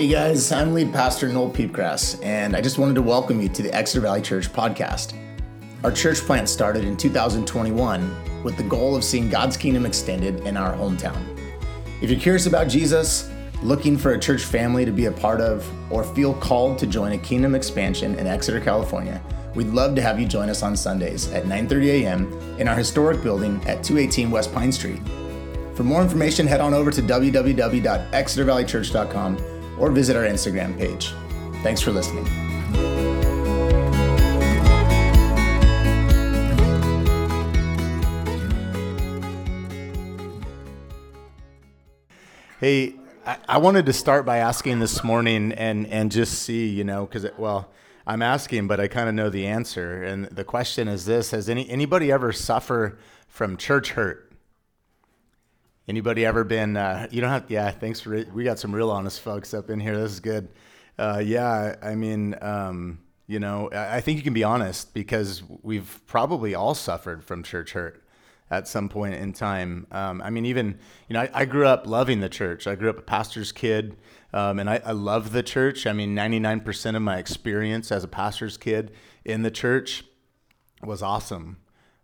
Hey guys, I'm lead pastor Noel Piepgrass, and I just wanted to welcome you to the Exeter Valley Church podcast. Our church plant started in 2021 with the goal of seeing God's kingdom extended in our hometown. If you're curious about Jesus, looking for a church family to be a part of, or feel called to join a kingdom expansion in Exeter, California, we'd love to have you join us on Sundays at 9:30 a.m. in our historic building at 218 West Pine Street. For more information, head on over to www.exetervalleychurch.com or visit our Instagram page. Thanks for listening. Hey, I, wanted to start by asking this morning and, and just see, you know, because, well, I'm asking, but I kind of know the answer. And the question is this Has any, anybody ever suffer from church hurt? Anybody ever been, uh, you don't have, yeah, thanks for, we got some real honest folks up in here. This is good. Uh, yeah, I mean, um, you know, I think you can be honest because we've probably all suffered from church hurt at some point in time. Um, I mean, even, you know, I, I, grew up loving the church. I grew up a pastor's kid, um, and I, I love the church. I mean, 99% of my experience as a pastor's kid in the church was awesome.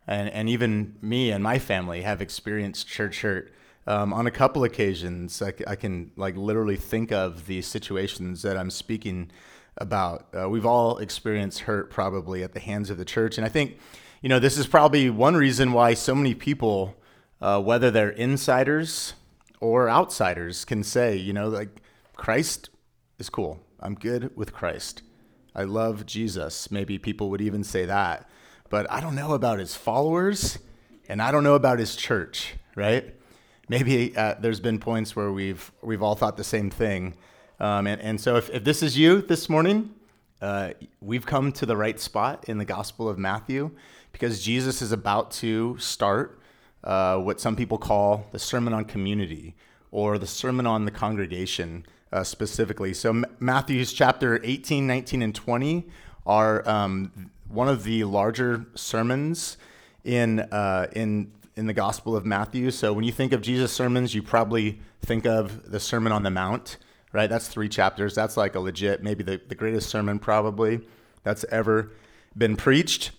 And, and even me and my family have experienced church hurt um, on a couple occasions. I, I, can like literally think of the situations that I'm speaking about. Uh, we've all experienced hurt probably at the hands of the church. And I think, you know, this is probably one reason why so many people, uh, whether they're insiders or outsiders, can say, you know, like Christ is cool. I'm good with Christ. I love Jesus. Maybe people would even say that. But I don't know about his followers and I don't know about his church, right? Maybe uh, there's been points where we've, we've all thought the same thing. Um, and, and so if, if this is you this morning, uh, we've come to the right spot in the Gospel of Matthew because Jesus is about to start uh, what some people call the Sermon on Community or the Sermon on the Congregation uh, specifically. So, M- Matthew's chapter 18, 19, and 20 are um, one of the larger sermons in, uh, in, in the Gospel of Matthew. So, when you think of Jesus' sermons, you probably think of the Sermon on the Mount, right? That's three chapters. That's like a legit, maybe the, the greatest sermon probably that's ever been preached.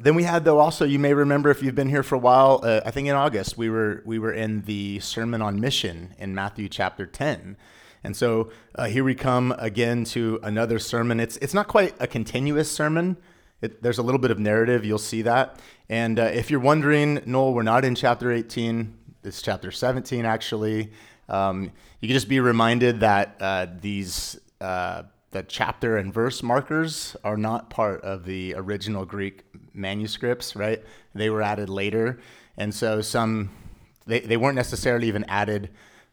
Then we had though also you may remember if you've been here for a while. Uh, I think in August we were we were in the sermon on mission in Matthew chapter ten, and so uh, here we come again to another sermon. It's it's not quite a continuous sermon. It, there's a little bit of narrative. You'll see that. And uh, if you're wondering, Noel, we're not in chapter 18. It's chapter 17 actually. Um, you can just be reminded that uh, these uh, the chapter and verse markers are not part of the original Greek manuscripts, right? They were added later. And so some, they, they weren't necessarily even added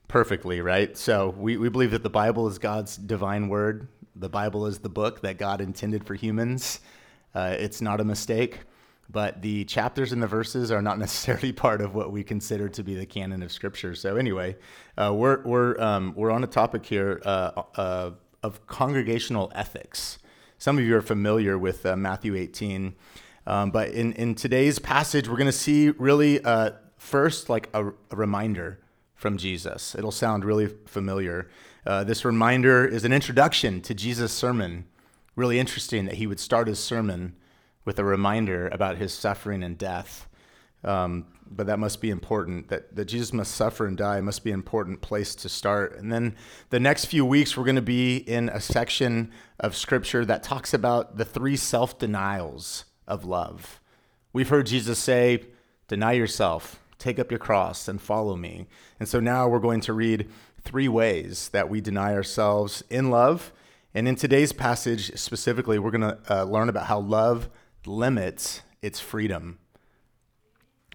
perfectly, right? So we, we believe that the Bible is God's divine word. The Bible is the book that God intended for humans. Uh, it's not a mistake, but the chapters and the verses are not necessarily part of what we consider to be the canon of Scripture. So anyway, uh, we're we're um, we're on a topic here uh, uh of congregational ethics. Some of you are familiar with uh, Matthew 18. Um, but in, in today's passage, we're going to see really first like a, a, reminder from Jesus. It'll sound really familiar. Uh, this reminder is an introduction to Jesus' sermon. Really interesting that he would start his sermon with a reminder about his suffering and death. Um, but that must be important. That, that Jesus must suffer and die must be an important place to start. And then the next few weeks, we're going to be in a section of scripture that talks about the three self denials of love. We've heard Jesus say, Deny yourself, take up your cross, and follow me. And so now we're going to read three ways that we deny ourselves in love. And in today's passage specifically, we're going to uh, learn about how love limits its freedom.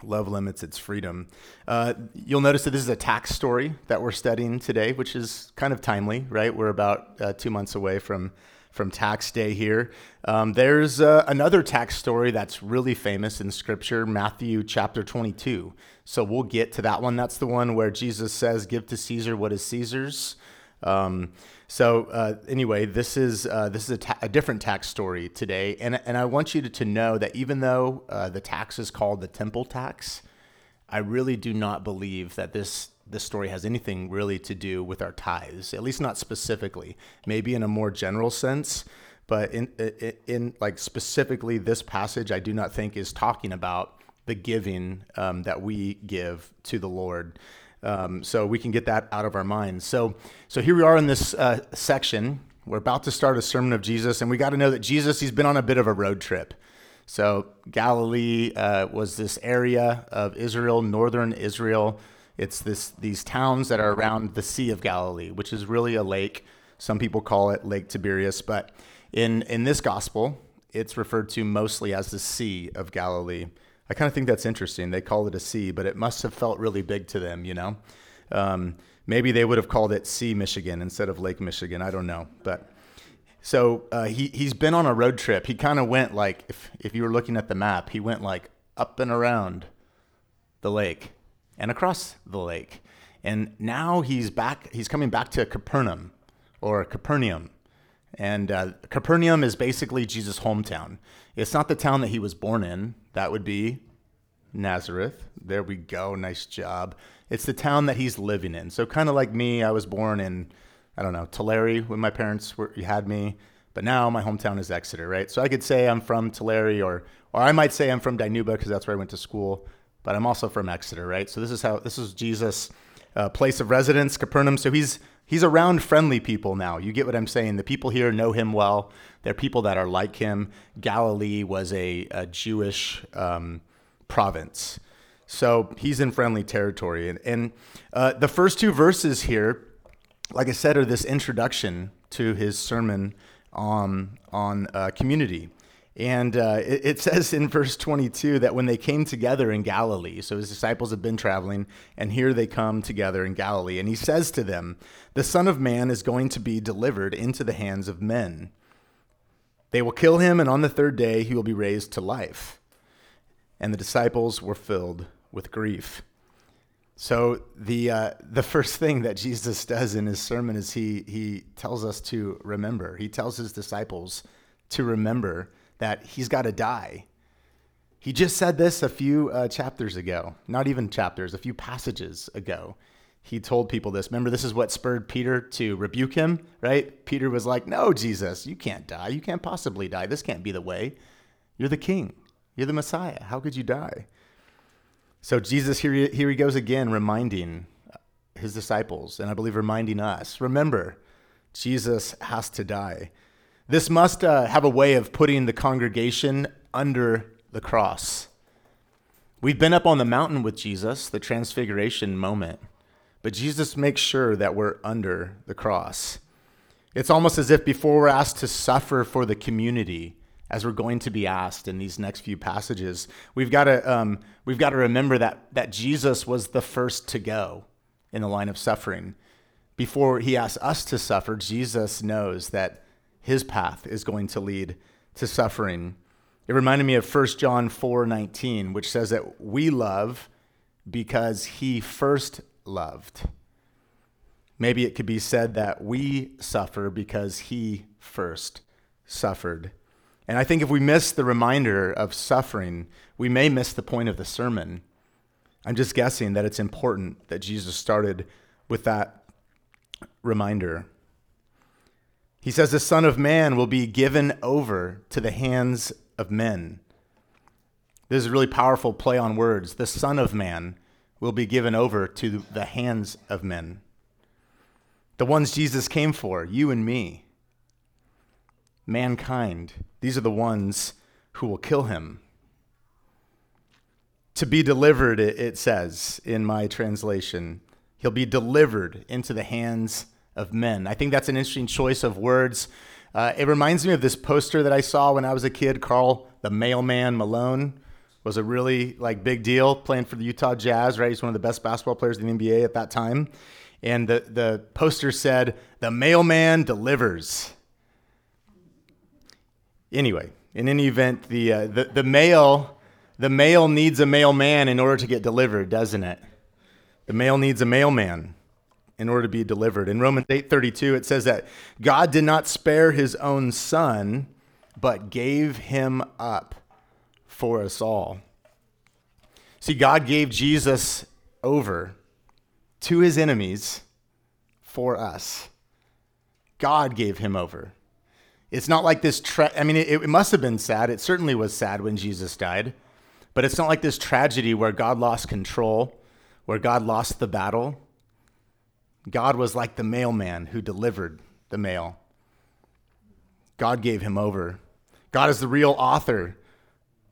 Love limits its freedom. Uh, you'll notice that this is a tax story that we're studying today, which is kind of timely, right? We're about uh, two months away from from tax day here. Um, there's uh, another tax story that's really famous in Scripture, Matthew chapter 22. So we'll get to that one. That's the one where Jesus says, "Give to Caesar what is Caesar's." Um, so uh, anyway, this is uh, this is a, ta- a, different tax story today, and and I want you to, to know that even though uh, the tax is called the temple tax, I really do not believe that this this story has anything really to do with our tithes, at least not specifically. Maybe in a more general sense, but in, in, in like specifically this passage, I do not think is talking about the giving um, that we give to the Lord. Um, so we can get that out of our minds. So, so here we are in this uh, section. We're about to start a sermon of Jesus, and we got to know that Jesus, he's been on a bit of a road trip. So Galilee uh, was this area of Israel, northern Israel. It's this these towns that are around the Sea of Galilee, which is really a lake. Some people call it Lake Tiberias, but in in this gospel, it's referred to mostly as the Sea of Galilee. I kind of think that's interesting. They call it a sea, but it must have felt really big to them, you know. Um, maybe they would have called it Sea Michigan instead of Lake Michigan. I don't know, but so uh, he he's been on a road trip. He kind of went like if if you were looking at the map, he went like up and around the lake and across the lake, and now he's back. He's coming back to Capernaum or Capernaum. And uh, Capernaum is basically Jesus' hometown. It's not the town that he was born in. That would be Nazareth. There we go. Nice job. It's the town that he's living in. So, kind of like me, I was born in, I don't know, Tulare when my parents were, had me. But now my hometown is Exeter, right? So I could say I'm from Tulare, or or I might say I'm from Dinuba because that's where I went to school. But I'm also from Exeter, right? So this is how this is Jesus' uh, place of residence, Capernaum. So he's he's around friendly people now. You get what I'm saying? The people here know him well. They're people that are like him. Galilee was a, a Jewish um, province. So he's in friendly territory. And, and uh, the first two verses here, like I said, are this introduction to his sermon on, on uh, community. And uh, it, it, says in verse 22 that when they came together in Galilee, so his disciples have been traveling, and here they come together in Galilee. And he says to them, The Son of Man is going to be delivered into the hands of men. They will kill him, and on the third day he will be raised to life. And the disciples were filled with grief. So the uh, the first thing that Jesus does in his sermon is he he tells us to remember. He tells his disciples to remember that he's got to die. He just said this a few uh, chapters ago, not even chapters, a few passages ago. He told people this. Remember, this is what spurred Peter to rebuke him, right? Peter was like, No, Jesus, you can't die. You can't possibly die. This can't be the way. You're the king, you're the Messiah. How could you die? So, Jesus, here he, here he goes again, reminding his disciples, and I believe reminding us remember, Jesus has to die. This must uh, have a way of putting the congregation under the cross. We've been up on the mountain with Jesus, the transfiguration moment, but Jesus makes sure that we're under the cross. It's almost as if before we're asked to suffer for the community, as we're going to be asked in these next few passages, we've got to um, we've got to remember that that Jesus was the first to go in the line of suffering. Before he asks us to suffer, Jesus knows that his path is going to lead to suffering. It reminded me of 1 John 4:19, which says that we love because he first loved. Maybe it could be said that we suffer because he first suffered. And I think if we miss the reminder of suffering, we may miss the point of the sermon. I'm just guessing that it's important that Jesus started with that reminder. He says, The Son of Man will be given over to the hands of men. This is a really powerful play on words. The Son of Man will be given over to the hands of men. The ones Jesus came for, you and me. Mankind. These are the ones who will kill him. To be delivered, it says in my translation. He'll be delivered into the hands of men. I think that's an interesting choice of words. Uh, it reminds me of this poster that I saw when I was a kid. Karl, the mailman Malone, was a really like big deal playing for the Utah Jazz. Right, he's one of the best basketball players in the NBA at that time. And the the poster said, "The mailman delivers." Anyway, in any event, the uh, the the mail the mail needs a mailman in order to get delivered, doesn't it? The mail needs a mailman in order to be delivered. In Romans 8:32 it says that God did not spare his own son but gave him up for us all. See God gave Jesus over to his enemies for us. God gave him over. It's not like this, tra- I mean, it, it must have been sad. It certainly was sad when Jesus died. But it's not like this tragedy where God lost control, where God lost the battle. God was like the mailman who delivered the mail. God gave him over. God is the real author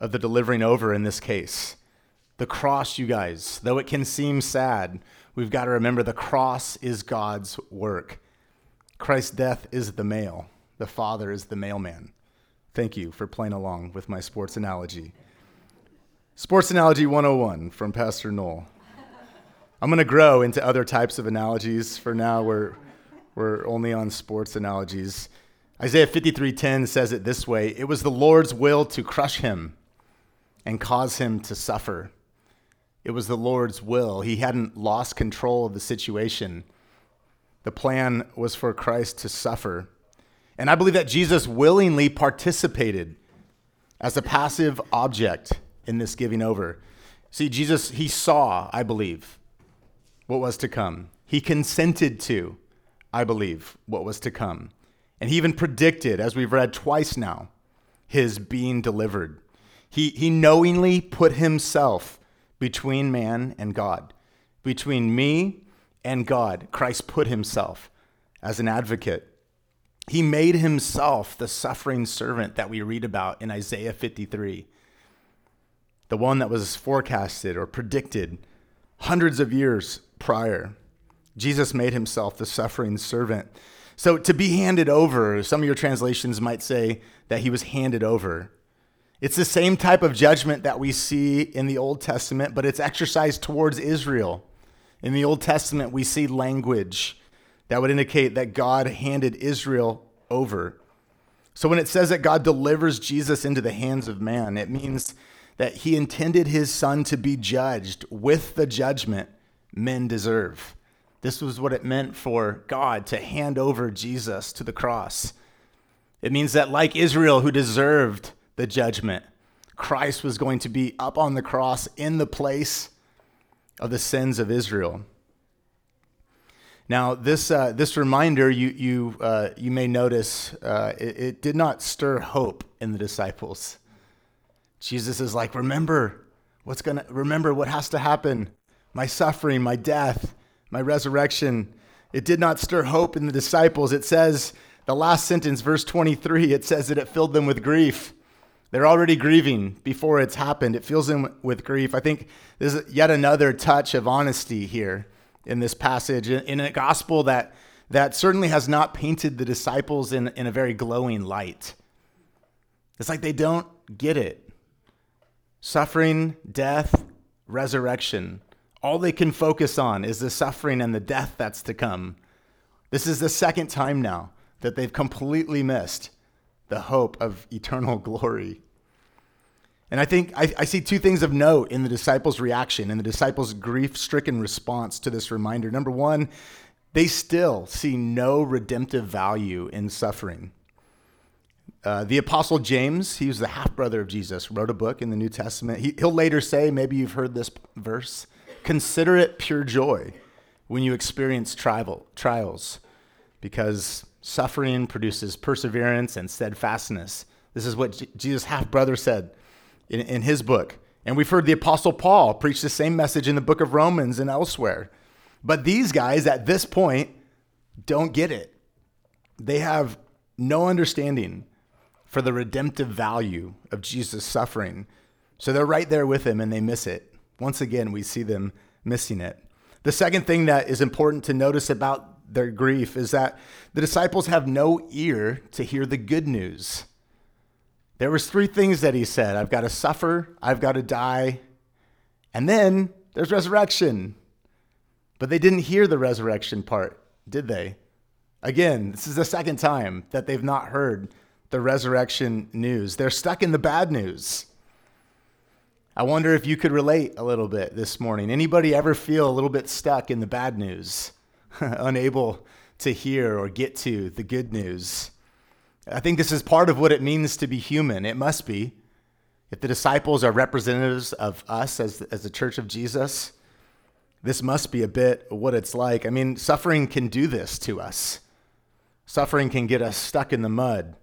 of the delivering over in this case. The cross, you guys, though it can seem sad, we've got to remember the cross is God's work. Christ's death is the mail, the Father is the mailman. Thank you for playing along with my sports analogy. Sports Analogy 101 from Pastor Noel. I'm going to grow into other types of analogies. For now, we're, we're only on sports analogies. Isaiah 53:10 says it this way, it was the Lord's will to crush him and cause him to suffer. It was the Lord's will. He hadn't lost control of the situation. The plan was for Christ to suffer. And I believe that Jesus willingly participated as a passive object in this giving over. See, Jesus, he saw, I believe, what was to come. He consented to, I believe, what was to come. And he even predicted, as we've read twice now, his being delivered. He, he knowingly put himself between man and God. Between me and God, Christ put himself as an advocate. He made himself the suffering servant that we read about in Isaiah 53, the one that was forecasted or predicted hundreds of years prior. Jesus made himself the suffering servant. So to be handed over, some of your translations might say that he was handed over. It's the same type of judgment that we see in the Old Testament, but it's exercised towards Israel. In the Old Testament, we see language that would indicate that God handed Israel over. So when it says that God delivers Jesus into the hands of man, it means that he intended his son to be judged with the judgment men deserve. This was what it meant for God to hand over Jesus to the cross. It means that, like Israel, who deserved the judgment. Christ was going to be up on the cross in the place of the sins of Israel. Now, this, uh, this reminder, you, you, uh, you may notice, uh, it, it did not stir hope in the disciples. Jesus is like, remember what's going to, remember what has to happen my suffering, my death, my resurrection. It did not stir hope in the disciples. It says, the last sentence, verse 23, it says that it filled them with grief. They're already grieving before it's happened. It fills them with grief. I think there's yet another touch of honesty here in this passage, in a gospel that, that certainly has not painted the disciples in, in a very glowing light. It's like they don't get it. Suffering, death, resurrection. All they can focus on is the suffering and the death that's to come. This is the second time now that they've completely missed the hope of eternal glory. And I think I, I, see two things of note in the disciples' reaction and the disciples' grief stricken response to this reminder. Number one, they still see no redemptive value in suffering. Uh, the Apostle James, he was the half brother of Jesus, wrote a book in the New Testament. He, he'll later say, maybe you've heard this verse consider it pure joy when you experience trial, trials, because Suffering produces perseverance and steadfastness. This is what Jesus' half brother said in, in his book. And we've heard the Apostle Paul preach the same message in the book of Romans and elsewhere. But these guys at this point don't get it. They have no understanding for the redemptive value of Jesus' suffering. So they're right there with him and they miss it. Once again, we see them missing it. The second thing that is important to notice about their grief is that the disciples have no ear to hear the good news. There was three things that he said, I've got to suffer, I've got to die, and then there's resurrection. But they didn't hear the resurrection part, did they? Again, this is the second time that they've not heard the resurrection news. They're stuck in the bad news. I wonder if you could relate a little bit this morning. Anybody ever feel a little bit stuck in the bad news? unable to hear or get to the good news. I think this is part of what it means to be human. It must be. If the disciples are representatives of us as, as the church of Jesus, this must be a bit what it's like. I mean, suffering can do this to us. Suffering can get us stuck in the mud,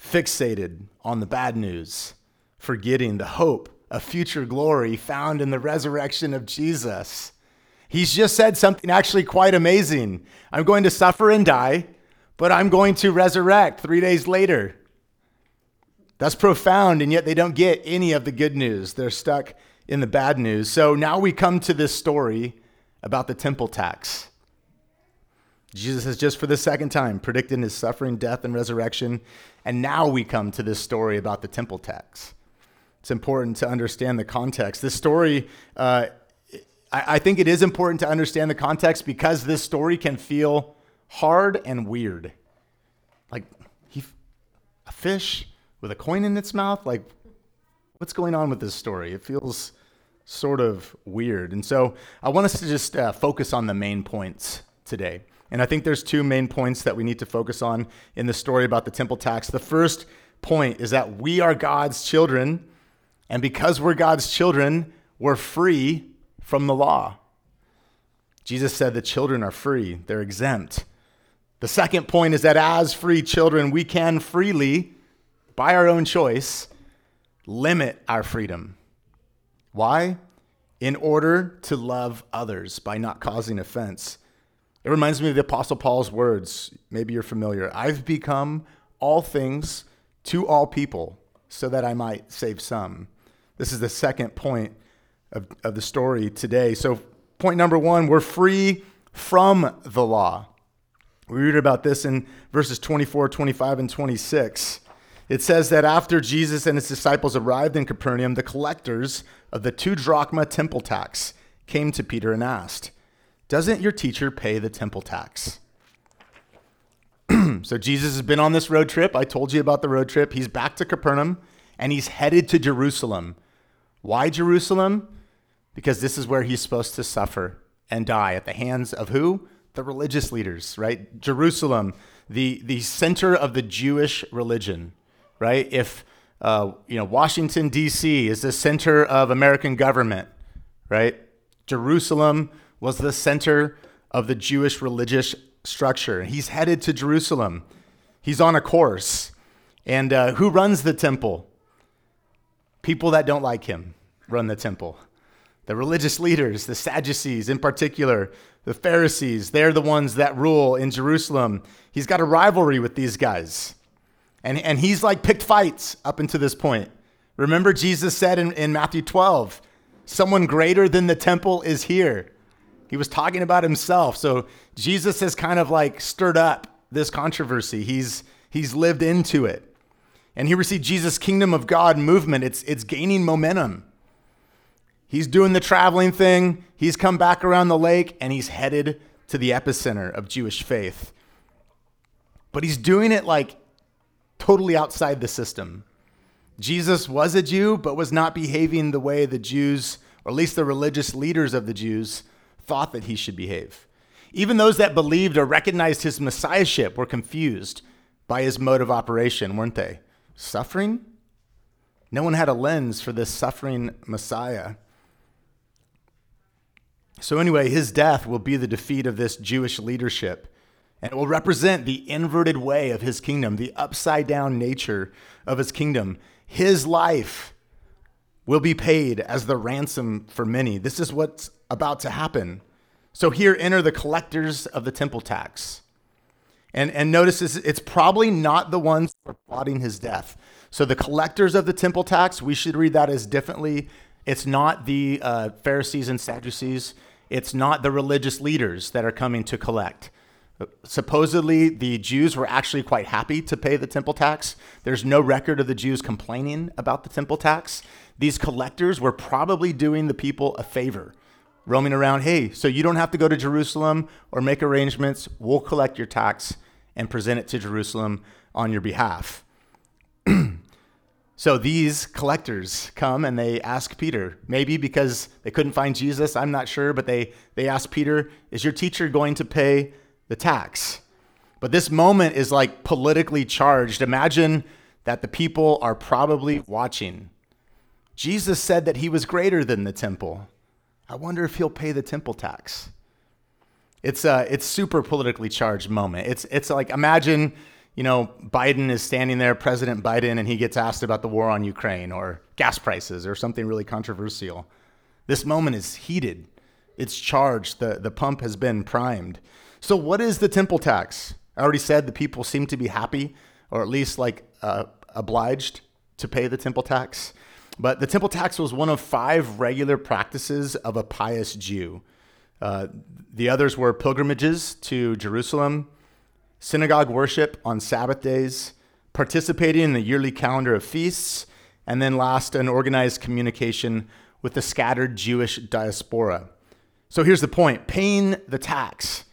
fixated on the bad news, forgetting the hope of future glory found in the resurrection of Jesus. He's just said something actually quite amazing. I'm going to suffer and die, but I'm going to resurrect three days later. That's profound, and yet they don't get any of the good news. They're stuck in the bad news. So now we come to this story about the temple tax. Jesus has just for the second time predicted his suffering, death, and resurrection. And now we come to this story about the temple tax. It's important to understand the context. This story, uh, I, I think it is important to understand the context because this story can feel hard and weird. Like, he, a fish with a coin in its mouth? Like, what's going on with this story? It feels sort of weird. And so I want us to just uh, focus on the main points today. And I think there's two main points that we need to focus on in the story about the temple tax. The first point is that we are God's children, and because we're God's children, we're free from the law. Jesus said the children are free, they're exempt. The second point is that as free children, we can freely, by our own choice, limit our freedom. Why? In order to love others by not causing offense. It reminds me of the Apostle Paul's words. Maybe you're familiar. I've become all things to all people so that I might save some. This is the second point of, of the story today. So, point number one, we're free from the law. We read about this in verses 24, 25, and 26. It says that after Jesus and his disciples arrived in Capernaum, the collectors of the two drachma temple tax came to Peter and asked, Doesn't your teacher pay the temple tax? so Jesus has been on this road trip. I told you about the road trip. He's back to Capernaum and he's headed to Jerusalem. Why Jerusalem? Because this is where he's supposed to suffer and die at the hands of who? The religious leaders, right? Jerusalem, the, the center of the Jewish religion right? If uh, you know Washington D.C. is the center of American government, right? Jerusalem was the center of the Jewish religious structure. He's headed to Jerusalem. He's on a course. And uh, who runs the temple? People that don't like him run the temple. The religious leaders, the Sadducees in particular, the Pharisees, they're the ones that rule in Jerusalem. He's got a rivalry with these guys. And, and he's like picked fights up until this point. Remember, Jesus said in, in Matthew 12, someone greater than the temple is here. He was talking about himself. So Jesus has kind of like stirred up this controversy. He's, he's lived into it. And here we see Jesus' kingdom of God movement. It's, it's gaining momentum. He's doing the traveling thing. He's come back around the lake and he's headed to the epicenter of Jewish faith. But he's doing it like totally outside the system. Jesus was a Jew, but was not behaving the way the Jews, or at least the religious leaders of the Jews, thought that he should behave. Even those that believed or recognized his messiahship were confused by his mode of operation, weren't they? Suffering? No one had a lens for this suffering Messiah. So, anyway, his death will be the defeat of this Jewish leadership and it will represent the inverted way of his kingdom, the upside down nature of his kingdom. His life will be paid as the ransom for many. This is what's about to happen. So here enter the collectors of the temple tax. And, and notice this, it's probably not the ones are plotting his death. So the collectors of the temple tax, we should read that as differently. It's not the uh, Pharisees and Sadducees. It's not the religious leaders that are coming to collect. Supposedly, the Jews were actually quite happy to pay the temple tax. There's no record of the Jews complaining about the temple tax. These collectors were probably doing the people a favor, roaming around, hey, so you don't have to go to Jerusalem or make arrangements. We'll collect your tax and present it to Jerusalem on your behalf. so these collectors come and they ask Peter, maybe because they couldn't find Jesus, I'm not sure, but they, they ask Peter, is your teacher going to pay the tax. But this moment is like politically charged. Imagine that the people are probably watching. Jesus said that he was greater than the temple. I wonder if he'll pay the temple tax. It's a it's super politically charged moment. It's it's like imagine, you know, Biden is standing there, President Biden, and he gets asked about the war on Ukraine or gas prices or something really controversial. This moment is heated. It's charged. The the pump has been primed. So what is the temple tax? I already said the people seem to be happy, or at least like uh, obliged to pay the temple tax. But the temple tax was one of five regular practices of a pious Jew. Uh, the others were pilgrimages to Jerusalem, synagogue worship on Sabbath days, participating in the yearly calendar of feasts, and then last, an organized communication with the scattered Jewish diaspora. So here's the point paying the tax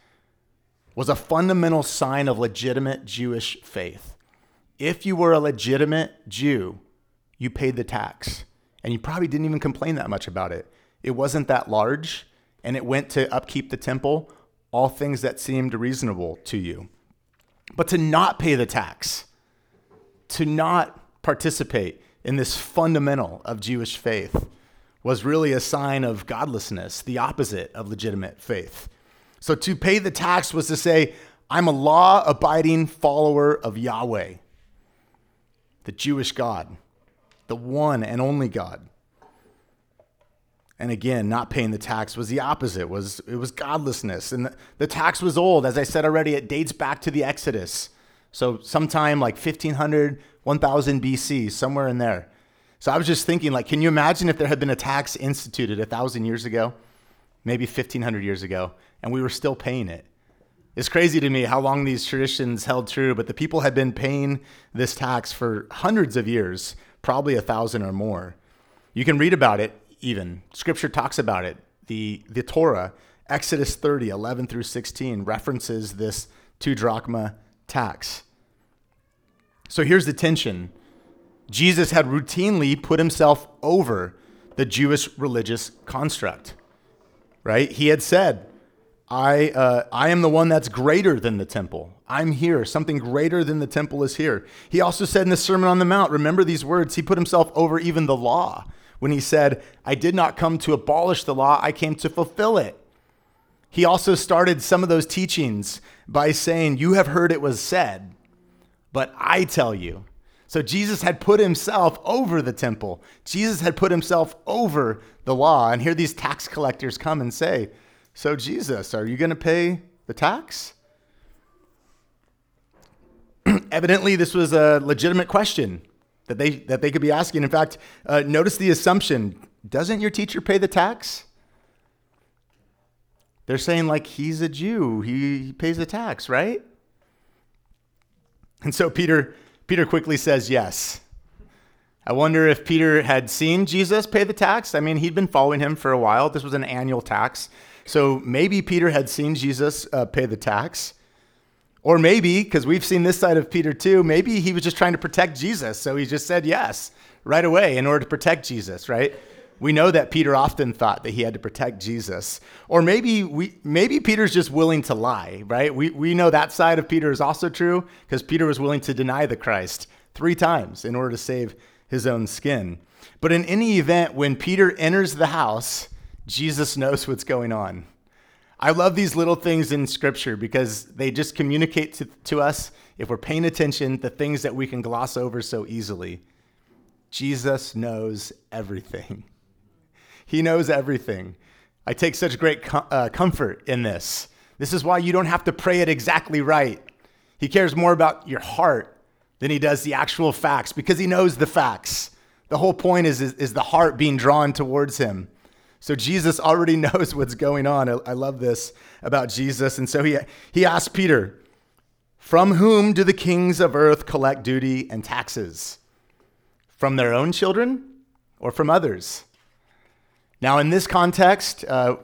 was a fundamental sign of legitimate Jewish faith. If you were a legitimate Jew, you paid the tax. And you probably didn't even complain that much about it. It wasn't that large, and it went to upkeep the temple, all things that seemed reasonable to you. But to not pay the tax, to not participate in this fundamental of Jewish faith, was really a sign of godlessness, the opposite of legitimate faith. So to pay the tax was to say, I'm a law abiding follower of Yahweh, the Jewish God the one and only God. And again, not paying the tax was the opposite. Was it was godlessness. And the, the tax was old. As I said already, it dates back to the Exodus. So sometime like 1500, 1000 BC, somewhere in there. So I was just thinking like can you imagine if there had been a tax instituted a 1000 years ago, maybe 1500 years ago, and we were still paying it? It's crazy to me how long these traditions held true, but the people had been paying this tax for hundreds of years probably a thousand or more. You can read about it even. Scripture talks about it. The, the Torah, Exodus 30, 11 through 16, references this two drachma tax. So here's the tension Jesus had routinely put himself over the Jewish religious construct, right? He had said, I, uh, I am the one that's greater than the temple. I'm here. Something greater than the temple is here. He also said in the Sermon on the Mount, remember these words, he put himself over even the law when he said, I did not come to abolish the law, I came to fulfill it. He also started some of those teachings by saying, You have heard it was said, but I tell you. So Jesus had put himself over the temple. Jesus had put himself over the law. And here these tax collectors come and say, so, Jesus, are you going to pay the tax? Evidently, this was a legitimate question that they, that they could be asking. In fact, uh, notice the assumption doesn't your teacher pay the tax? They're saying, like, he's a Jew, he, he pays the tax, right? And so Peter, Peter quickly says yes. I wonder if Peter had seen Jesus pay the tax. I mean, he'd been following him for a while. This was an annual tax. So maybe Peter had seen Jesus uh, pay the tax. Or maybe, because we've seen this side of Peter too, maybe he was just trying to protect Jesus. So he just said yes right away in order to protect Jesus, right? We know that Peter often thought that he had to protect Jesus. Or maybe we maybe Peter's just willing to lie, right? We we know that side of Peter is also true because Peter was willing to deny the Christ 3 times in order to save his own skin. But in any event when Peter enters the house, Jesus knows what's going on. I love these little things in scripture because they just communicate to, to us, if we're paying attention, the things that we can gloss over so easily. Jesus knows everything. He knows everything. I take such great com- uh, comfort in this. This is why you don't have to pray it exactly right. He cares more about your heart than he does the actual facts because he knows the facts. The whole point is, is, is the heart being drawn towards him. So Jesus already knows what's going on. I, I love this about Jesus. And so he, he asked Peter, From whom do the kings of earth collect duty and taxes? From their own children or from others? Now, in this context, uh,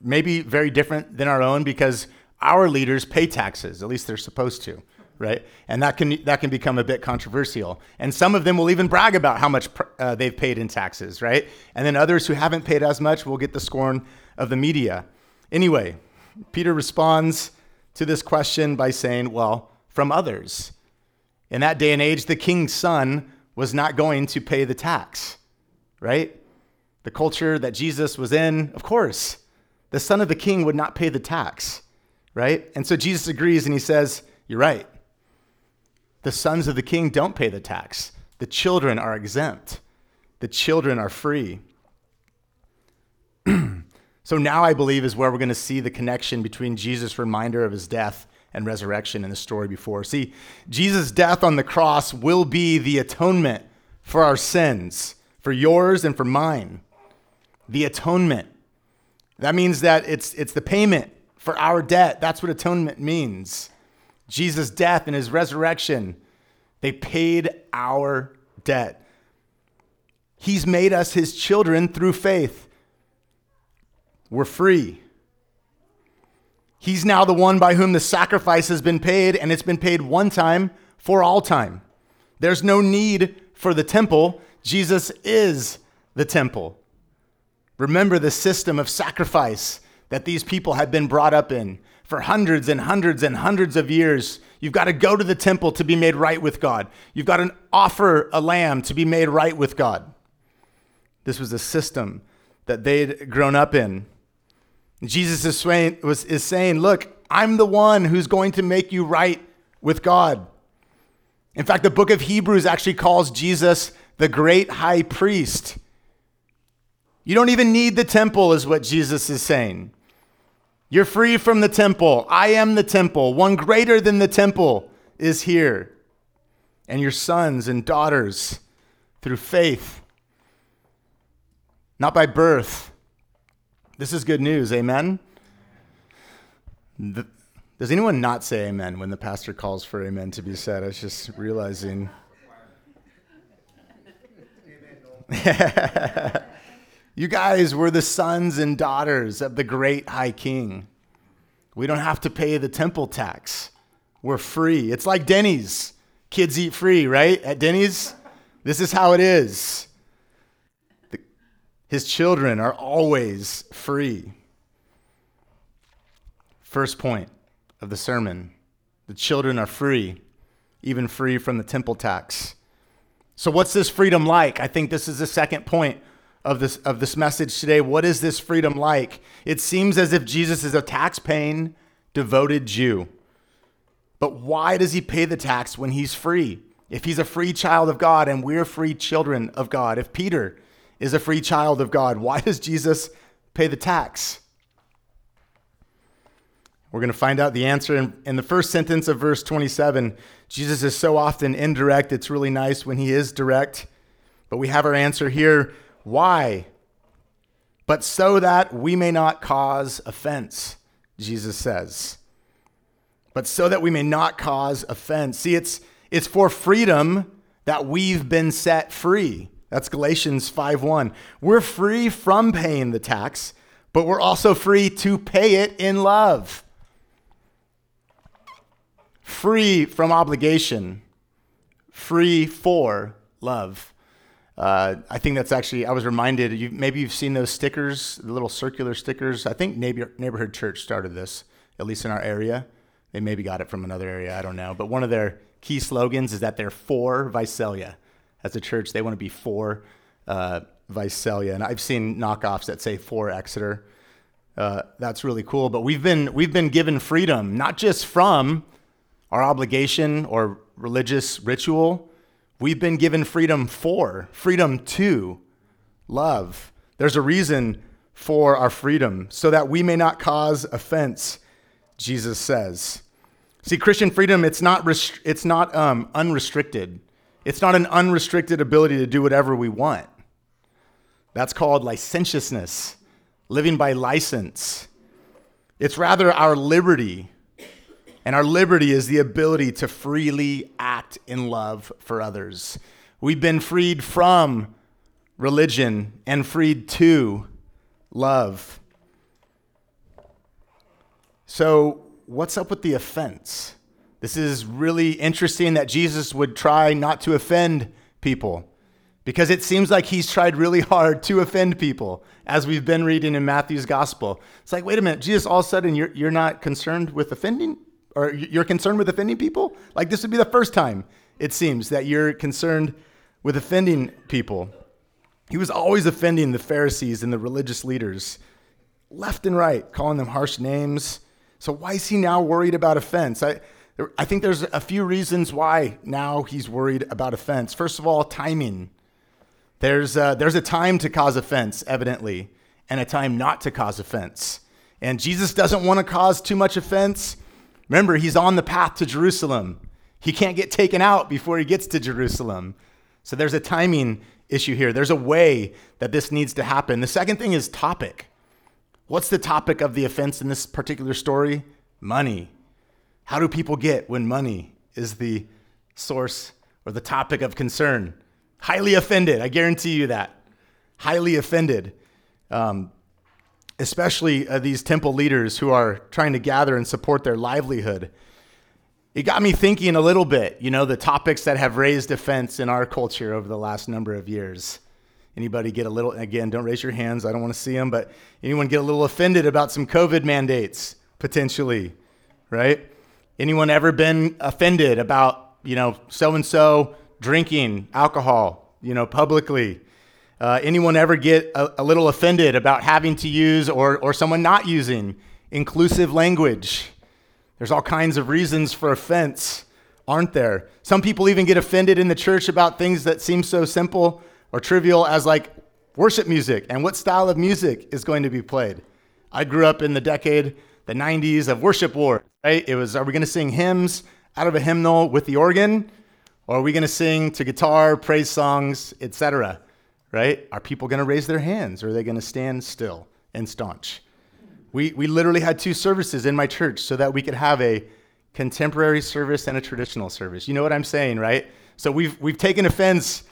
maybe very different than our own because our leaders pay taxes, at least they're supposed to right? And that can that can become a bit controversial. And some of them will even brag about how much uh, they've paid in taxes, right? And then others who haven't paid as much will get the scorn of the media. Anyway, Peter responds to this question by saying, "Well, from others." In that day and age, the king's son was not going to pay the tax, right? the culture that Jesus was in, of course, the son of the king would not pay the tax, right? And so Jesus agrees and he says, You're right. The sons of the king don't pay the tax. The children are exempt, the children are free. so now I believe is where we're going to see the connection between Jesus' reminder of his death and resurrection in the story before. See, Jesus' death on the cross will be the atonement for our sins, for yours and for mine. The atonement. That means that it's, it's the payment for our debt. That's what atonement means. Jesus' death and his resurrection, they paid our debt. He's made us his children through faith. We're free. He's now the one by whom the sacrifice has been paid, and it's been paid one time for all time. There's no need for the temple. Jesus is the temple. Remember the system of sacrifice that these people had been brought up in for hundreds and hundreds and hundreds of years. You've got to go to the temple to be made right with God. You've got to offer a lamb to be made right with God. This was a system that they'd grown up in. Jesus is saying, was, is saying, Look, I'm the one who's going to make you right with God. In fact, the book of Hebrews actually calls Jesus the great high priest. You don't even need the temple, is what Jesus is saying. You're free from the temple. I am the temple. One greater than the temple is here. And your sons and daughters through faith, not by birth this is good news. Amen. The, does anyone not say amen when the pastor calls for amen to be said? I was just realizing. you guys were the sons and daughters of the great high king. We don't have to pay the temple tax. We're free. It's like Denny's. Kids eat free, right? At Denny's? This is how it is. His children are always free. First point of the sermon the children are free, even free from the temple tax. So, what's this freedom like? I think this is the second point of this, of this message today. What is this freedom like? It seems as if Jesus is a tax paying, devoted Jew. But why does he pay the tax when he's free? If he's a free child of God and we're free children of God, if Peter is a free child of God. Why does Jesus pay the tax? We're going to find out the answer in, in, the first sentence of verse 27. Jesus is so often indirect, it's really nice when he is direct. But we have our answer here. Why? But so that we may not cause offense, Jesus says. But so that we may not cause offense. See, it's, it's for freedom that we've been set free. That's Galatians 5:1. We're free from paying the tax, but we're also free to pay it in love. Free from obligation, free for love. Uh, I think that's actually, I was reminded, you, maybe you've seen those stickers, the little circular stickers. I think neighbor, Neighborhood Church started this, at least in our area. They maybe got it from another area, I don't know. But one of their key slogans is that they're for Visalia as a church, they want to be for uh, Visalia. And I've seen knockoffs that say for Exeter. Uh, that's really cool. But we've been, we've been given freedom, not just from our obligation or religious ritual. We've been given freedom for, freedom to love. There's a reason for our freedom, so that we may not cause offense, Jesus says. See, Christian freedom, it's not, rest- it's not um, unrestricted. It's not an unrestricted ability to do whatever we want. That's called licentiousness, living by license. It's rather our liberty. And our liberty is the ability to freely act in love for others. We've been freed from religion and freed to love. So, what's up with the offense? This is really interesting that Jesus would try not to offend people because it seems like he's tried really hard to offend people as we've been reading in Matthew's gospel. It's like, wait a minute, Jesus, all of a sudden you're, you're not concerned with offending, or you're concerned with offending people? Like this would be the first time, it seems, that you're concerned with offending people. He was always offending the Pharisees and the religious leaders, left and right, calling them harsh names. So, why is he now worried about offense? I, I think there's a few reasons why now he's worried about offense. First of all, timing. There's a, there's a time to cause offense, evidently, and a time not to cause offense. And Jesus doesn't want to cause too much offense. Remember, he's on the path to Jerusalem. He can't get taken out before he gets to Jerusalem. So there's a timing issue here. There's a way that this needs to happen. The second thing is topic. What's the topic of the offense in this particular story? Money. How do people get when money is the source or the topic of concern? Highly offended. I guarantee you that. Highly offended. Um, especially uh, these temple leaders who are trying to gather and support their livelihood. It got me thinking a little bit, you know, the topics that have raised offense in our culture over the last number of years. Anybody get a little, again, don't raise your hands, I don't want to see them, but anyone get a little offended about some COVID mandates, potentially, right? Anyone ever been offended about, you know, so and so drinking alcohol, you know, publicly? Uh, anyone ever get a, a little offended about having to use or, or someone not using inclusive language? There's all kinds of reasons for offense, aren't there? Some people even get offended in the church about things that seem so simple or trivial as like worship music and what style of music is going to be played. I grew up in the decade, the 90s of worship war, right? It was, are we going to sing hymns out of a hymnal with the organ? Or are we going to sing to guitar, praise songs, etc.? Right? Are people going to raise their hands or are they going to stand still and staunch? We, we literally had two services in my church so that we could have a contemporary service and a traditional service. You know what I'm saying, right? So we've, we've taken offense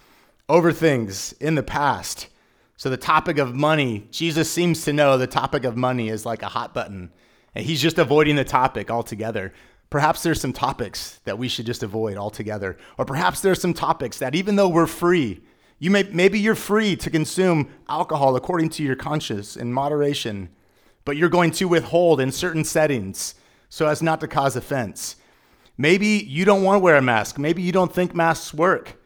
over things in the past. So the topic of money, Jesus seems to know the topic of money is like a hot button, and he's just avoiding the topic altogether. Perhaps there's some topics that we should just avoid altogether. Or perhaps there's some topics that even though we're free, you may, maybe you're free to consume alcohol according to your conscience in moderation but you're going to withhold in certain settings so as not to cause offense. Maybe you don't want to wear a mask. Maybe you don't think masks work.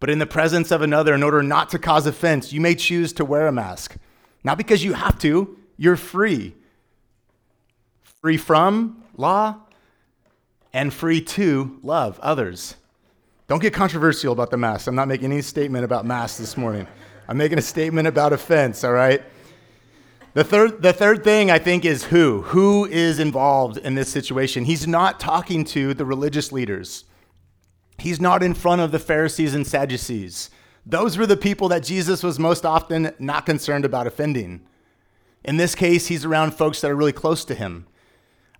But in the presence of another, in order not to cause offense, you may choose to wear a mask. Not because you have to, you're free. Free from law and free to love others. Don't get controversial about the mask. I'm not making any statement about masks this morning. I'm making a statement about offense, all right? The third, the third thing I think is who. Who is involved in this situation? He's not talking to the religious leaders. He's not in front of the Pharisees and Sadducees. Those were the people that Jesus was most often not concerned about offending. In this case, he's around folks that are really close to him.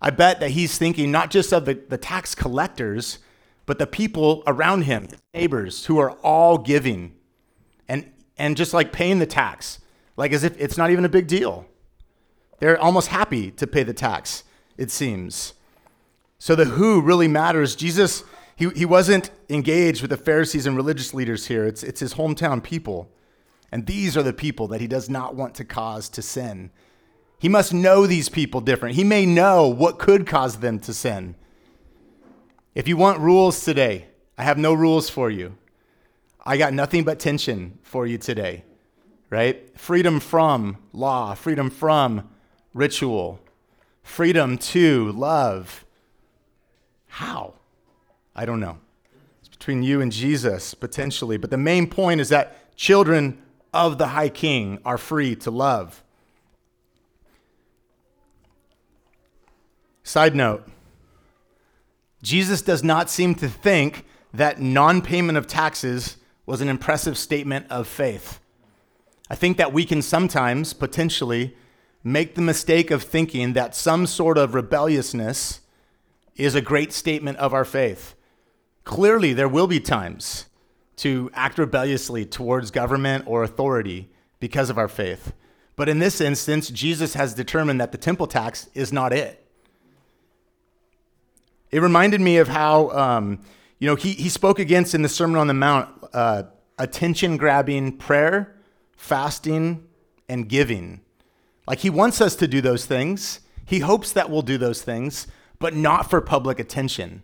I bet that he's thinking not just of the, the tax collectors, but the people around him, neighbors, who are all giving and, and just like paying the tax like as if it's not even a big deal. They're almost happy to pay the tax, it seems. So the who really matters. Jesus, he, he wasn't engaged with the Pharisees and religious leaders here, it's, it's his hometown people. And these are the people that he does not want to cause to sin. He must know these people different. He may know what could cause them to sin. If you want rules today, I have no rules for you. I got nothing but tension for you today right? Freedom from law, freedom from ritual, freedom to love. How? I don't know. It's between you and Jesus, potentially. But the main point is that children of the High King are free to love. Side note Jesus does not seem to think that non payment of taxes was an impressive statement of faith. I think that we can sometimes potentially make the mistake of thinking that some sort of rebelliousness is a great statement of our faith. Clearly, there will be times to act rebelliously towards government or authority because of our faith. But in this instance, Jesus has determined that the temple tax is not it. It reminded me of how, um, you know, he, he spoke against in the Sermon on the Mount uh, attention grabbing prayer fasting, and giving. Like he wants us to do those things. He hopes that we'll do those things, but not for public attention.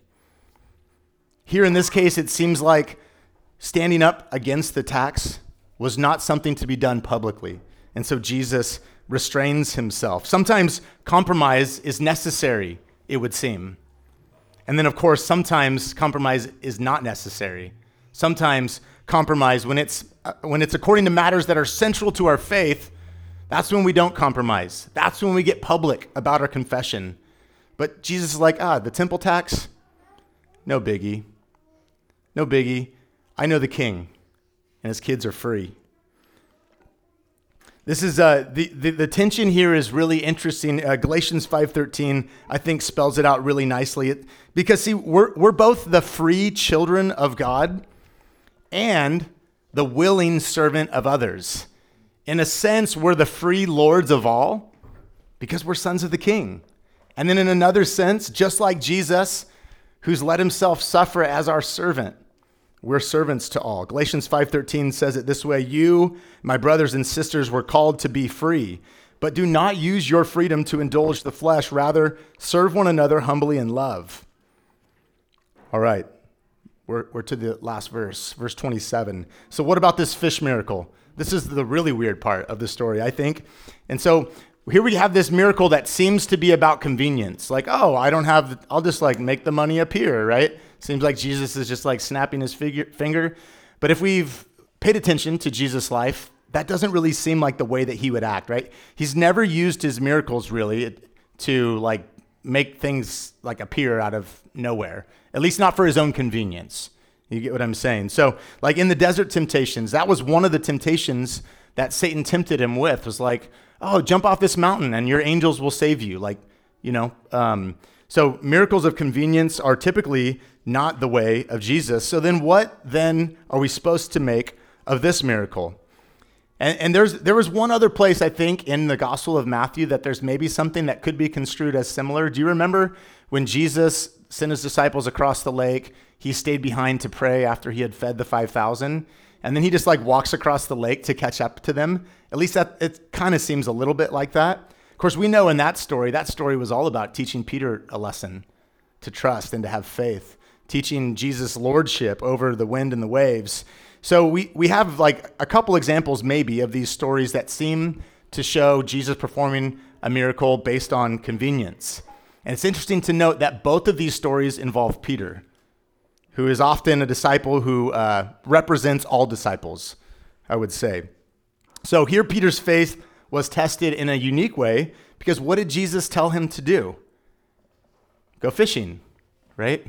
Here in this case, it seems like standing up against the tax was not something to be done publicly. And so Jesus restrains himself. Sometimes compromise is necessary, it would seem. And then, of course, sometimes compromise is not necessary. Sometimes compromise, when it's, uh, when it's according to matters that are central to our faith, that's when we don't compromise. That's when we get public about our confession. But Jesus is like, ah, the temple tax, no biggie. No biggie. I know the king, and his kids are free. This is uh, the, the, the tension here is really interesting. Uh, Galatians five thirteen I think spells it out really nicely it, because see we're we're both the free children of God and the willing servant of others. In a sense, we're the free lords of all because we're sons of the King. And then in another sense, just like Jesus, who's let himself suffer as our servant, we're servants to all. Galatians 5:13 says it this way, "You, my brothers and sisters, were called to be free, but do not use your freedom to indulge the flesh, rather serve one another humbly in love." All right. We're, we're to the last verse, verse 27. So, what about this fish miracle? This is the really weird part of the story, I think. And so, here we have this miracle that seems to be about convenience. Like, oh, I don't have, I'll just like make the money appear, right? Seems like Jesus is just like snapping his figure, finger. But if we've paid attention to Jesus' life, that doesn't really seem like the way that he would act, right? He's never used his miracles really to like make things like appear out of nowhere, at least not for his own convenience. You get what I'm saying? So, like in the desert temptations, that was one of the temptations that Satan tempted him with was like, oh, jump off this mountain and your angels will save you. Like, you know, um, so miracles of convenience are typically not the way of Jesus. So then what then are we supposed to make of this miracle? And, and there's, there was one other place, I think, in the Gospel of Matthew that there's maybe something that could be construed as similar. Do you remember when Jesus sent his disciples across the lake? He stayed behind to pray after he had fed the 5,000 and then he just like walks across the lake to catch up to them. At least that it kind of seems a little bit like that. Course, we know in that story, that story was all about teaching Peter a lesson to trust and to have faith, teaching Jesus' lordship over the wind and the waves. So we, we have like a couple examples maybe of these stories that seem to show Jesus performing a miracle based on convenience. And it's interesting to note that both of these stories involve Peter who is often a disciple who uh, represents all disciples, I would say. So here, Peter's faith was tested in a unique way because what did Jesus tell him to do? Go fishing, right?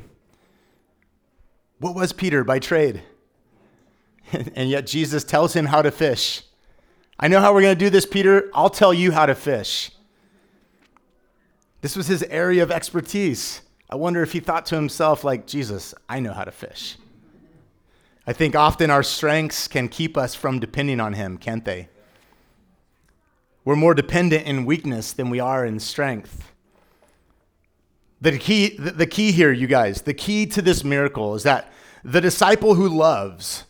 What was Peter by trade? and yet Jesus tells him how to fish. I know how we're going to do this, Peter. I'll tell you how to fish. This was his area of expertise. I wonder if he thought to himself, like, Jesus, I know how to fish. I think often our strengths can keep us from depending on him, can't they? We're more dependent in weakness than we are in strength. The key, the key here, you guys, the key to this miracle is that the disciple who loves,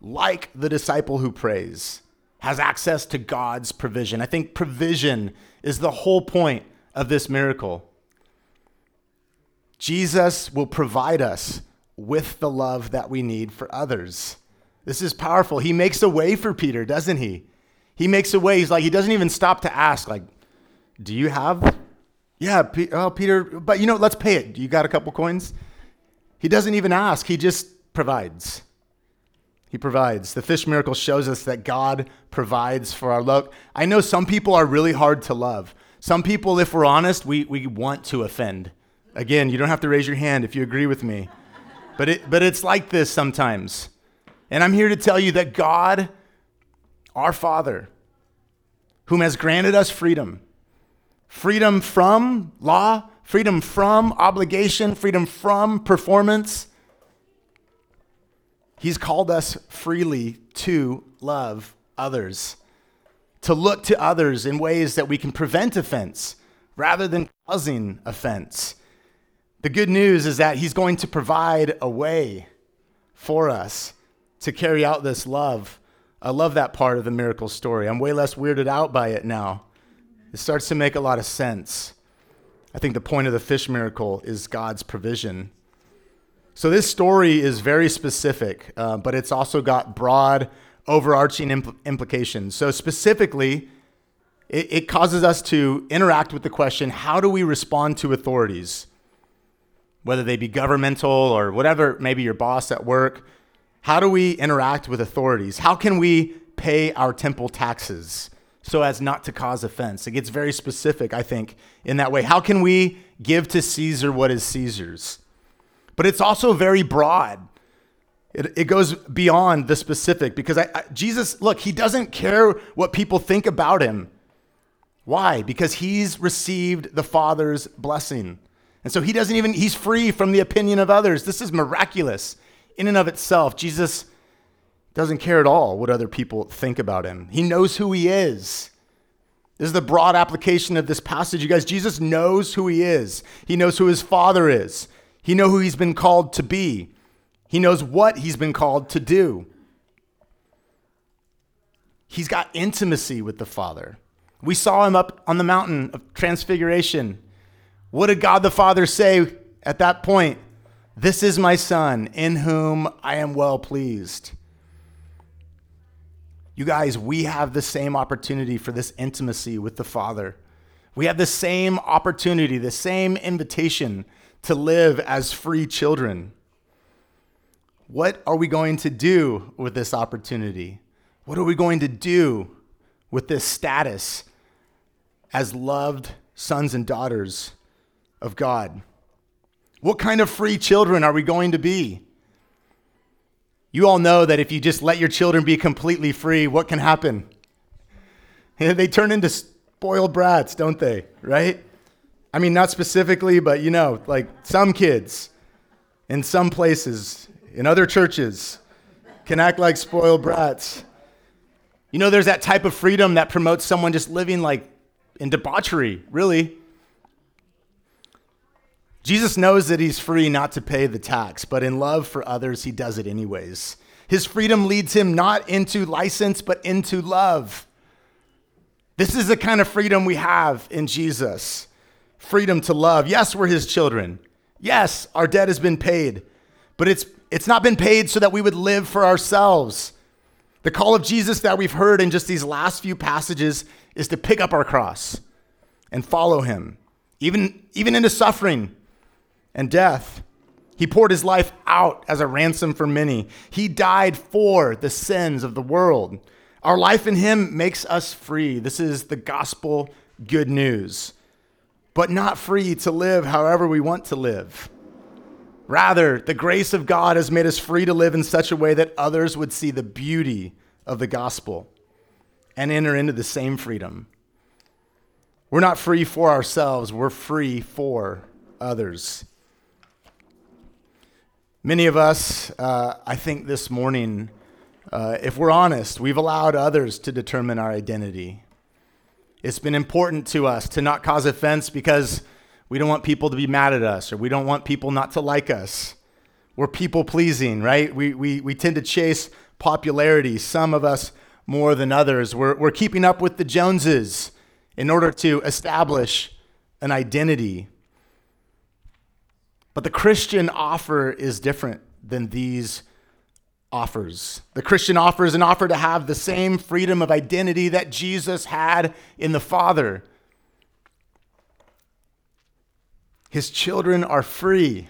like the disciple who prays, has access to God's provision. I think provision is the whole point of this miracle. Jesus will provide us with the love that we need for others. This is powerful. He makes a way for Peter, doesn't he? He makes a way. He's like, he doesn't even stop to ask, like, do you have? Yeah, P- oh, Peter, but you know, let's pay it. You got a couple coins? He doesn't even ask, he just provides. He provides. The fish miracle shows us that God provides for our love. I know some people are really hard to love. Some people, if we're honest, we, we want to offend. Again, you don't have to raise your hand if you agree with me. But, it, but it's like this sometimes. And I'm here to tell you that God, our Father, whom has granted us freedom, freedom from law, freedom from obligation, freedom from performance, He's called us freely to love others, to look to others in ways that we can prevent offense rather than causing offense. The good news is that He's going to provide a way for us to carry out this love. I love that part of the miracle story. I'm way less weirded out by it now. It starts to make a lot of sense. I think the point of the fish miracle is God's provision. So, this story is very specific, uh, but it's also got broad overarching impl- implications. So, specifically, it, it causes us to interact with the question how do we respond to authorities? Whether they be governmental or whatever, maybe your boss at work. How do we interact with authorities? How can we pay our temple taxes so as not to cause offense? It gets very specific, I think, in that way. How can we give to Caesar what is Caesar's? But it's also very broad. It, it goes beyond the specific because I, I, Jesus, look, he doesn't care what people think about him. Why? Because he's received the Father's blessing. And so he doesn't even, he's free from the opinion of others. This is miraculous in and of itself. Jesus doesn't care at all what other people think about him, he knows who he is. This is the broad application of this passage. You guys, Jesus knows who he is. He knows who his father is. He knows who he's been called to be. He knows what he's been called to do. He's got intimacy with the Father. We saw him up on the mountain of transfiguration. What did God the Father say at that point? This is my Son, in whom I am well pleased. You guys, we have the same opportunity for this intimacy with the Father. We have the same opportunity, the same invitation to live as free children. What are we going to do with this opportunity? What are we going to do with this status as loved sons and daughters of God? What kind of free children are we going to be? You all know that if you just let your children be completely free, what can happen? They turn into spoiled brats, don't they? Right? I mean, not specifically, but you know, like some kids in some places, in other churches, can act like spoiled brats. You know, there's that type of freedom that promotes someone just living like in debauchery, really. Jesus knows that he's free not to pay the tax, but in love for others, he does it anyways. His freedom leads him not into license, but into love. This is the kind of freedom we have in Jesus freedom to love. Yes, we're his children. Yes, our debt has been paid, but it's, it's not been paid so that we would live for ourselves. The call of Jesus that we've heard in just these last few passages is to pick up our cross and follow him, even, even into suffering and death. He poured his life out as a ransom for many. He died for the sins of the world. Our life in him makes us free. This is the gospel good news, but not free to live however we want to live. Rather, the grace of God has made us free to live in such a way that others would see the beauty of the gospel and enter into the same freedom. We're not free for ourselves, we're free for others. Many of us, uh, I think this morning, uh, if we're honest, we've allowed others to determine our identity. It's been important to us to not cause offense because we don't want people to be mad at us or we don't want people not to like us. We're people pleasing, right? We, we, we tend to chase popularity, some of us more than others. We're, we're keeping up with the Joneses in order to establish an identity. But the Christian offer is different than these offers. The Christian offer is an offer to have the same freedom of identity that Jesus had in the Father. His children are free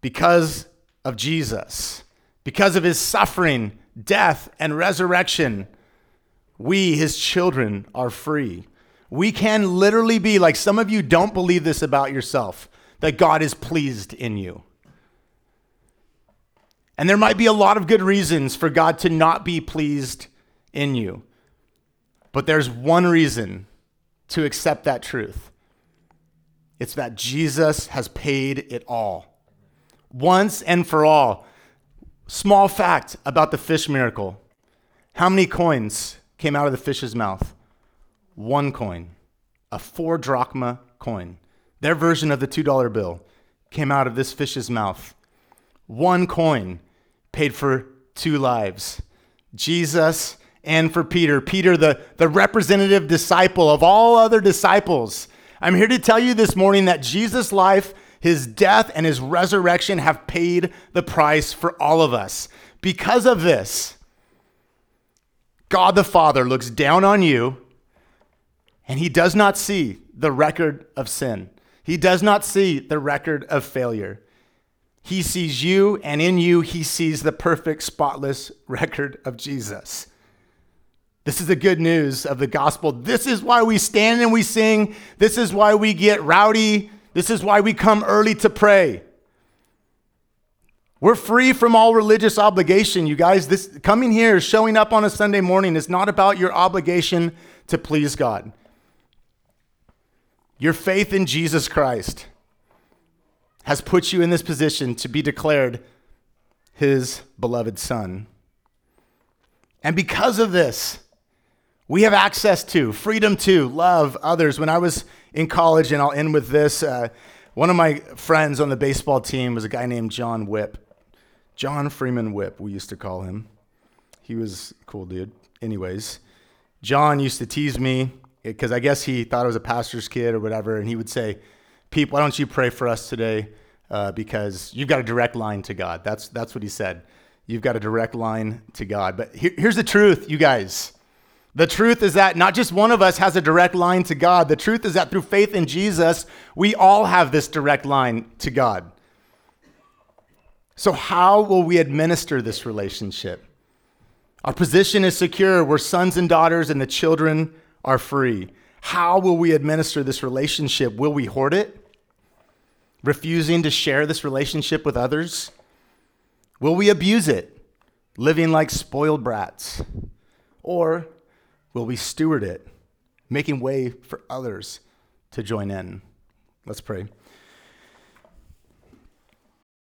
because of Jesus, because of his suffering, death, and resurrection. We, his children, are free. We can literally be like some of you don't believe this about yourself that God is pleased in you. And there might be a lot of good reasons for God to not be pleased in you. But there's one reason to accept that truth it's that Jesus has paid it all. Once and for all. Small fact about the fish miracle how many coins came out of the fish's mouth? One coin, a four drachma coin. Their version of the $2 bill came out of this fish's mouth. One coin paid for two lives Jesus and for Peter. Peter, the, the representative disciple of all other disciples. I'm here to tell you this morning that Jesus' life, his death, and his resurrection have paid the price for all of us. Because of this, God the Father looks down on you and he does not see the record of sin. He does not see the record of failure. He sees you, and in you, he sees the perfect, spotless record of Jesus. This is the good news of the gospel. This is why we stand and we sing. This is why we get rowdy. This is why we come early to pray. We're free from all religious obligation, you guys. This coming here, showing up on a Sunday morning is not about your obligation to please God. Your faith in Jesus Christ has put you in this position to be declared his beloved son. And because of this, we have access to, freedom to love others. When I was in college, and I'll end with this, uh, one of my friends on the baseball team was a guy named John Whip. John Freeman Whip, we used to call him. He was a cool dude. Anyways, John used to tease me because I guess he thought I was a pastor's kid or whatever, and he would say, "Pete, why don't you pray for us today? Uh, because you've got a direct line to God." That's that's what he said. You've got a direct line to God. But here, here's the truth, you guys. The truth is that not just one of us has a direct line to God. The truth is that through faith in Jesus, we all have this direct line to God. So, how will we administer this relationship? Our position is secure. We're sons and daughters, and the children are free. How will we administer this relationship? Will we hoard it? Refusing to share this relationship with others? Will we abuse it, living like spoiled brats? Or will we steward it, making way for others to join in? Let's pray.